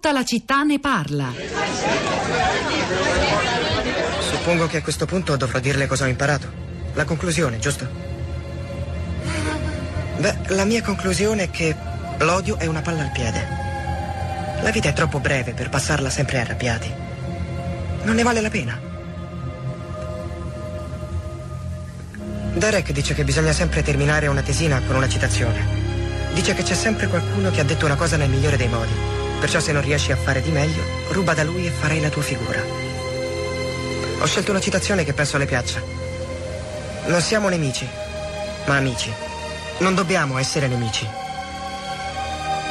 Tutta la città ne parla. Suppongo che a questo punto dovrò dirle cosa ho imparato. La conclusione, giusto? Beh, la mia conclusione è che l'odio è una palla al piede. La vita è troppo breve per passarla sempre arrabbiati. Non ne vale la pena. Derek dice che bisogna sempre terminare una tesina con una citazione. Dice che c'è sempre qualcuno che ha detto una cosa nel migliore dei modi. Perciò se non riesci a fare di meglio, ruba da lui e farai la tua figura. Ho scelto una citazione che penso le piaccia. Non siamo nemici, ma amici. Non dobbiamo essere nemici.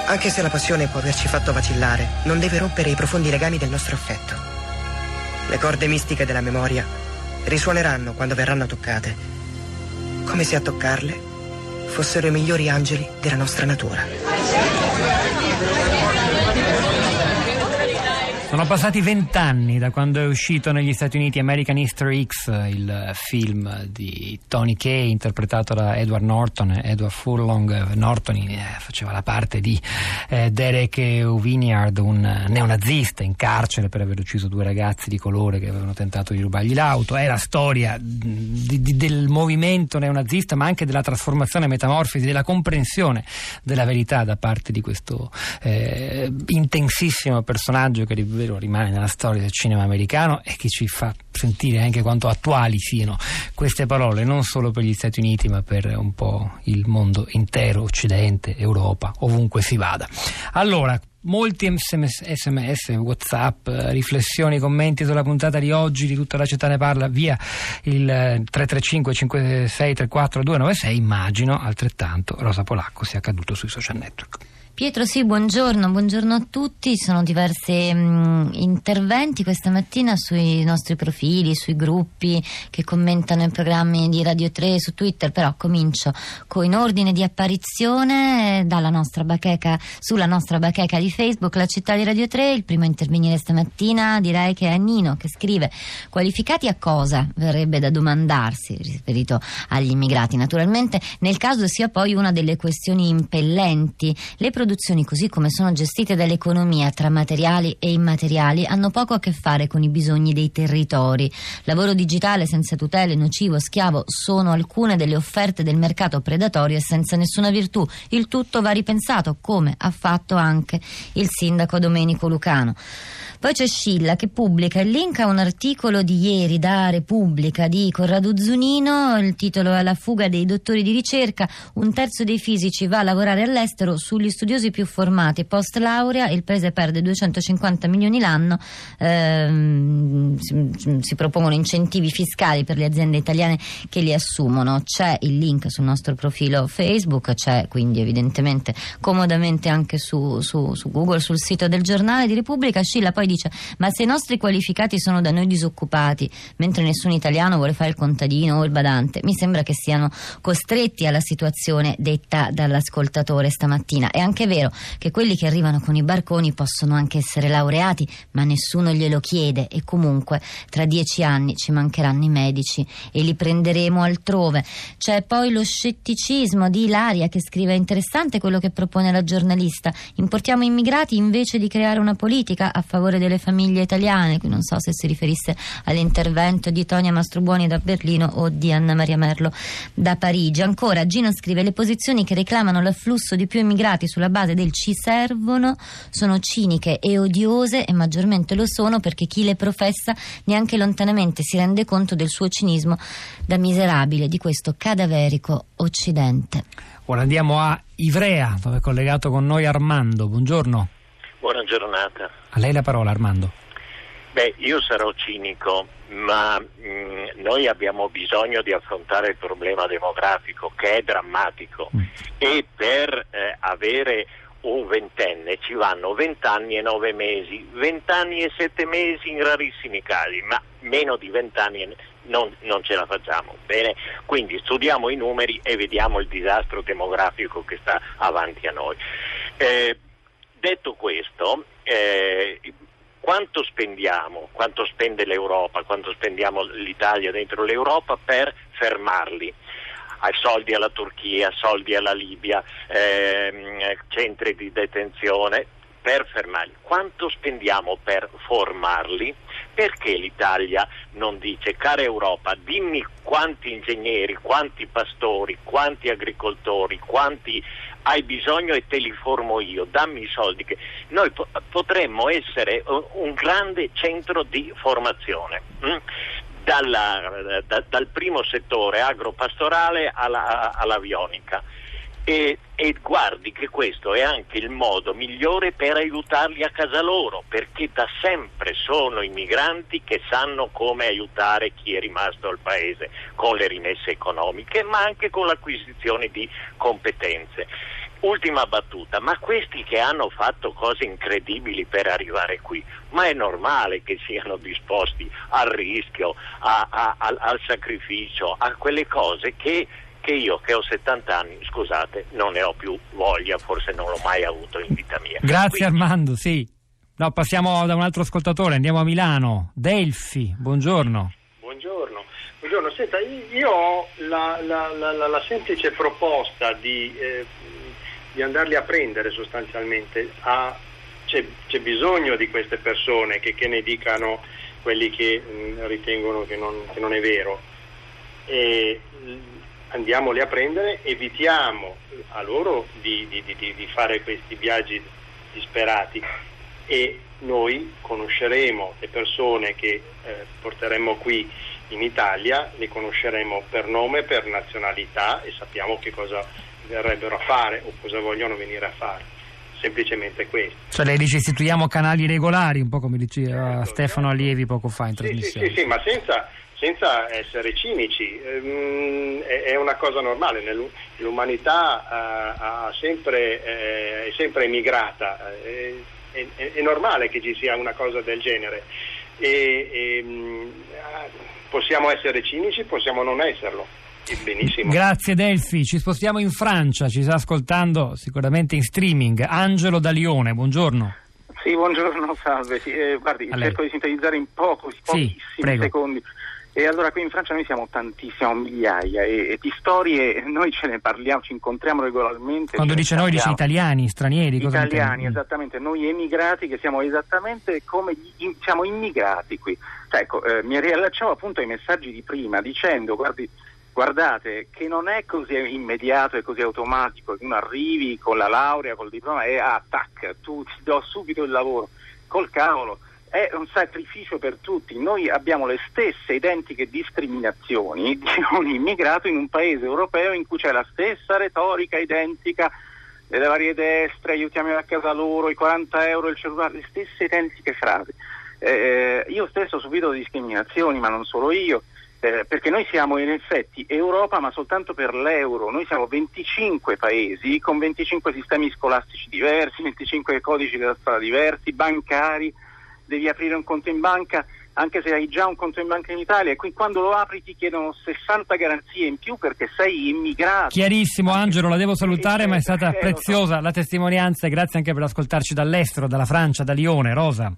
Anche se la passione può averci fatto vacillare, non deve rompere i profondi legami del nostro affetto. Le corde mistiche della memoria risuoneranno quando verranno toccate, come se a toccarle fossero i migliori angeli della nostra natura. Sono passati vent'anni da quando è uscito negli Stati Uniti American History X, il film di Tony Kay interpretato da Edward Norton. Edward Furlong Norton eh, faceva la parte di eh, Derek Uviniard, un neonazista in carcere per aver ucciso due ragazzi di colore che avevano tentato di rubargli l'auto. È la storia di, di, del movimento neonazista, ma anche della trasformazione, metamorfosi, della comprensione della verità da parte di questo eh, intensissimo personaggio che davvero rimane nella storia del cinema americano e che ci fa sentire anche quanto attuali siano queste parole, non solo per gli Stati Uniti ma per un po' il mondo intero, Occidente, Europa, ovunque si vada. Allora, molti sms, sms, whatsapp riflessioni, commenti sulla puntata di oggi di tutta la città ne parla via il 335 56 34 296 immagino altrettanto Rosa Polacco sia accaduto sui social network Pietro, sì, buongiorno, buongiorno a tutti. Sono diversi mh, mm, interventi questa mattina sui nostri profili, sui gruppi che commentano i programmi di Radio 3 su Twitter, però comincio con in ordine di apparizione nostra bacheca, sulla nostra bacheca di Facebook, la città di Radio 3. Il primo a intervenire stamattina direi che è Nino che scrive qualificati a cosa? Verrebbe da domandarsi, riferito agli immigrati. Naturalmente nel caso sia poi una delle questioni impellenti. Le produzioni così come sono gestite dall'economia tra materiali e immateriali hanno poco a che fare con i bisogni dei territori. Lavoro digitale senza tutele, nocivo, schiavo sono alcune delle offerte del mercato predatorio e senza nessuna virtù. Il tutto va ripensato come ha fatto anche il sindaco Domenico Lucano. Poi c'è Scilla che pubblica il link a un articolo di ieri da Repubblica di Corrado Zunino, il titolo è La fuga dei dottori di ricerca, un terzo dei fisici va a lavorare all'estero sugli studiosi più formati, post laurea il paese perde 250 milioni l'anno, ehm, si, si propongono incentivi fiscali per le aziende italiane che li assumono, c'è il link sul nostro profilo Facebook, c'è quindi evidentemente comodamente anche su, su, su Google, sul sito del giornale di Repubblica, Scilla poi dice ma se i nostri qualificati sono da noi disoccupati mentre nessun italiano vuole fare il contadino o il badante mi sembra che siano costretti alla situazione detta dall'ascoltatore stamattina. È anche vero che quelli che arrivano con i barconi possono anche essere laureati ma nessuno glielo chiede e comunque tra dieci anni ci mancheranno i medici e li prenderemo altrove. C'è poi lo scetticismo di Ilaria che scrive interessante quello che propone la giornalista. Importiamo immigrati invece di creare una politica a favore delle famiglie italiane, qui non so se si riferisse all'intervento di Tonia Mastrobuoni da Berlino o di Anna Maria Merlo da Parigi. Ancora Gino scrive le posizioni che reclamano l'afflusso di più immigrati sulla base del ci servono sono ciniche e odiose e maggiormente lo sono perché chi le professa neanche lontanamente si rende conto del suo cinismo da miserabile di questo cadaverico occidente. Ora andiamo a Ivrea, dove è collegato con noi Armando. Buongiorno. Buona giornata. A lei la parola Armando. Beh, io sarò cinico, ma mh, mm, noi abbiamo bisogno di affrontare il problema demografico che è drammatico mm. e per eh, avere un ventenne ci vanno vent'anni e nove mesi, vent'anni e sette mesi in rarissimi casi, ma meno di vent'anni non, non, ce la facciamo. Bene? Quindi studiamo i numeri e vediamo il disastro demografico che sta avanti a noi. Eh, Detto questo, eh, quanto spendiamo, quanto spende l'Europa, quanto spendiamo l'Italia dentro l'Europa per fermarli? Soldi alla Turchia, soldi alla Libia, ehm, centri di detenzione, per fermarli, quanto spendiamo per formarli? Perché l'Italia non dice, cara Europa, dimmi quanti ingegneri, quanti pastori, quanti agricoltori, quanti hai bisogno e te li formo io, dammi i soldi. Che... Noi po- potremmo essere un grande centro di formazione. Hm? Dalla, da, dal primo settore agropastorale alla, all'avionica e, e, guardi che questo è anche il modo migliore per aiutarli a casa loro, perché da sempre sono i migranti che sanno come aiutare chi è rimasto al paese con le rimesse economiche, ma anche con l'acquisizione di competenze. Ultima battuta, ma questi che hanno fatto cose incredibili per arrivare qui, ma è normale che siano disposti al rischio, a, a, al, al sacrificio, a quelle cose che che io che ho 70 anni, scusate, non ne ho più voglia, forse non l'ho mai avuto in vita mia. Grazie Quindi... Armando, sì. No, passiamo da un altro ascoltatore, andiamo a Milano. Delfi, buongiorno. Buongiorno. Buongiorno. Senta, io ho la, la, la, la semplice proposta di, eh, di, andarli a prendere sostanzialmente. A, c'è, c'è, bisogno di queste persone che, che ne dicano quelli che mh, ritengono che non, che non, è vero. E, andiamoli a prendere, evitiamo a loro di, di, di, di fare questi viaggi disperati e noi conosceremo le persone che eh, porteremo qui in Italia, le conosceremo per nome, per nazionalità e sappiamo che cosa verrebbero a fare o cosa vogliono venire a fare. Semplicemente questo. Cioè lei dice istituiamo canali regolari, un po' come diceva certo, Stefano certo. Allievi poco fa in sì, trasmissione. Sì, sì, sì, ma senza, senza essere cinici, ehm, è una cosa normale, l'umanità ha sempre, eh, è sempre emigrata, è, è, è, normale che ci sia una cosa del genere e, e, mm, possiamo essere cinici, possiamo non esserlo. Benissimo. Grazie Delfi, ci spostiamo in Francia, ci sta ascoltando sicuramente in streaming. Angelo da Lione, buongiorno. Sì, buongiorno, salve. Sì, eh, guardi, cerco di sintetizzare in poco, pochissimi sì, secondi. E allora qui in Francia noi siamo tantissimo, migliaia e, e, di storie noi ce ne parliamo, ci incontriamo regolarmente. Quando dice noi dice italiani, stranieri? Italiani, esattamente, noi emigrati che siamo esattamente come gli, siamo immigrati qui. Cioè, ecco, eh, mi riallacciavo appunto ai messaggi di prima dicendo, guardi, guardate che non è così immediato e così automatico, uno arrivi con la laurea, col diploma e ah, tu ti do subito il lavoro, col cavolo è un sacrificio per tutti. Noi abbiamo le stesse identiche discriminazioni di un immigrato in un paese europeo in cui c'è la stessa retorica identica delle varie destre, aiutiamo a casa loro, i 40 euro, il cellulare, le stesse identiche frasi. Eh, io stesso ho subito discriminazioni, ma non solo io, eh, perché noi siamo in effetti Europa, ma soltanto per l'euro. Noi siamo 25 paesi con 25 sistemi scolastici diversi, 25 codici della strada diversi, bancari devi aprire un conto in banca anche se hai già un conto in banca in Italia e qui quando lo apri ti chiedono 60 garanzie in più perché sei immigrato. Chiarissimo Angelo, la devo salutare ma è stata preziosa la testimonianza e grazie anche per ascoltarci dall'estero, dalla Francia, da Lione, Rosa.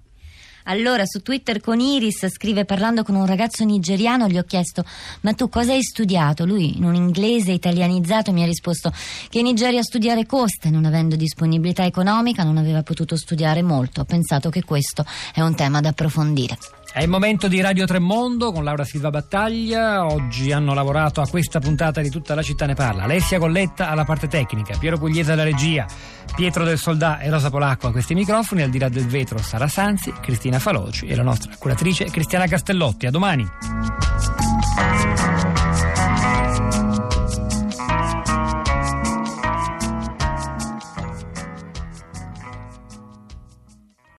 Allora su Twitter con Iris scrive parlando con un ragazzo nigeriano gli ho chiesto ma tu cosa hai studiato? Lui in un inglese italianizzato mi ha risposto che in Nigeria studiare costa e non avendo disponibilità economica non aveva potuto studiare molto. Ho pensato che questo è un tema da approfondire. È il momento di Radio Tremondo con Laura Silva Battaglia. Oggi hanno lavorato a questa puntata di Tutta la città ne parla. Alessia Golletta alla parte tecnica, Piero Pugliese alla regia, Pietro del Soldà e Rosa Polacco a questi microfoni. Al di là del vetro Sara Sanzi, Cristina Faloci e la nostra curatrice Cristiana Castellotti. A domani.